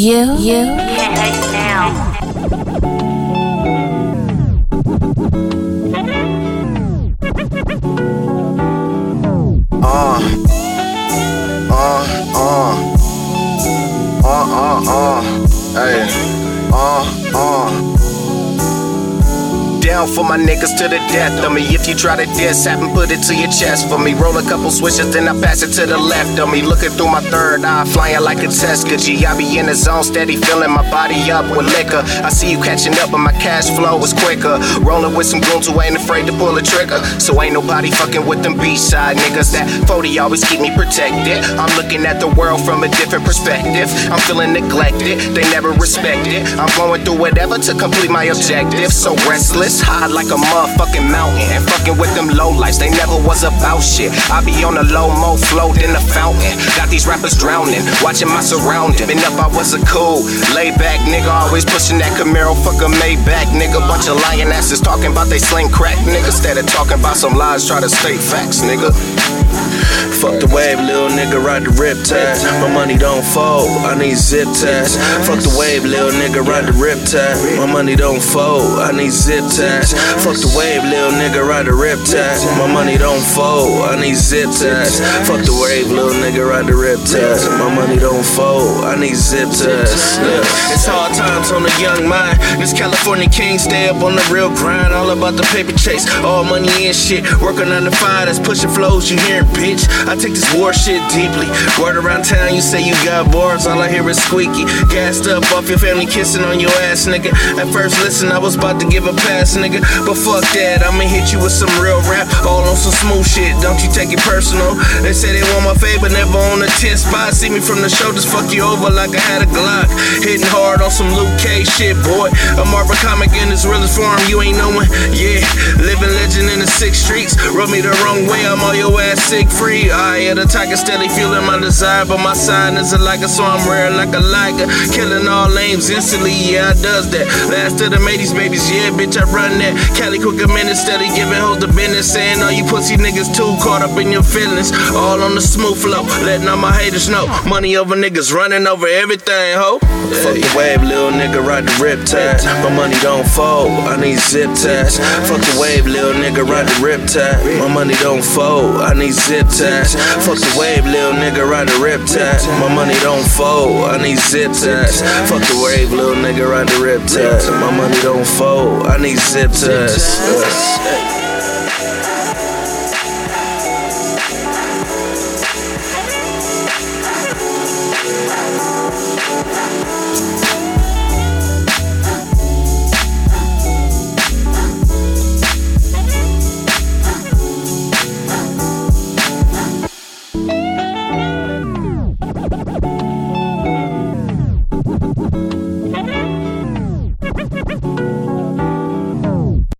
You, you, Down for my niggas to the death of me. If you try to diss, have 'em put it to your chest for me. Roll a couple switches, then I pass it to the left of me. Looking through my third eye, flying like a Tesca. G, I be in the zone, steady filling my body up with liquor. I see you catching up, but my cash flow is quicker. Rolling with some goons who ain't afraid to pull a trigger. So ain't nobody fucking with them B-side niggas. That 40 always keep me protected. I'm looking at the world from a different perspective. I'm feeling neglected, they never respect it. I'm going through whatever to complete my objective. So restless, high like a motherfucking mountain. And fucking with them low lights, they never was about shit. I be on a low mo float in the fountain. Got these rappers drowning, watching my surroundings. Been up, I was a cool, laid back nigga, always pushing that Camaro, fuck a Maybach nigga. Bunch of lying asses talking about they sling crack nigga. Instead of talking about some lies, try to state facts nigga. Fuck the wave, little nigga, ride the riptide. My money don't fold, I need zip ties. Fuck the wave, little nigga, ride the riptide. My money don't fold, I need zip ties. Fuck the wave, little nigga, ride the riptide. My money don't fold, I need zip ties. Fuck the wave, little nigga, ride the riptide. My money don't fold, I need zip ties. It's hard times on the young mind. This California king stay up on the real grind. All about the paper chase, all money and shit. Working on the fire, that's pushing flows, you hearing bitch. I take this war shit deeply. Word around town, you say you got bars, all I hear is squeaky. Gassed up off your family kissing on your ass, nigga. At first, listen, I was about to give a pass, nigga. But fuck that, I'ma hit you with some real rap, all on some smooth shit. Don't you take it personal. They say they want my favor, never on the 10 spot. See me from the shoulders, fuck you over like I had a Glock. Hitting hard on some Luke Cage shit, boy. A Marvel comic in its realest form, you ain't knowing. Six streets. Rub me the wrong way, I'm on your ass sick free. I at a tiger, steady feeling my desire, but my sign is a liker, so I'm rare like a liger. Killing all lames instantly, yeah, I does that. Last of the 80s babies, yeah, bitch, I run that. KaliQuikk a minute, steady giving hoes the business, saying all you pussy niggas too caught up in your feelings. All on the smooth flow, letting all my haters know. Money over niggas running over everything, ho. Fuck the wave, little nigga, ride the riptide. My money don't fold, I need zip ties. Fuck the wave, little nigga, ride the riptide. My money don't fold, I need zip ties. Fuck the wave, little nigga, ride the riptide. My money don't fold, I need zip ties. Fuck the wave, little nigga, ride the riptide. My money don't fold, I need zip ties.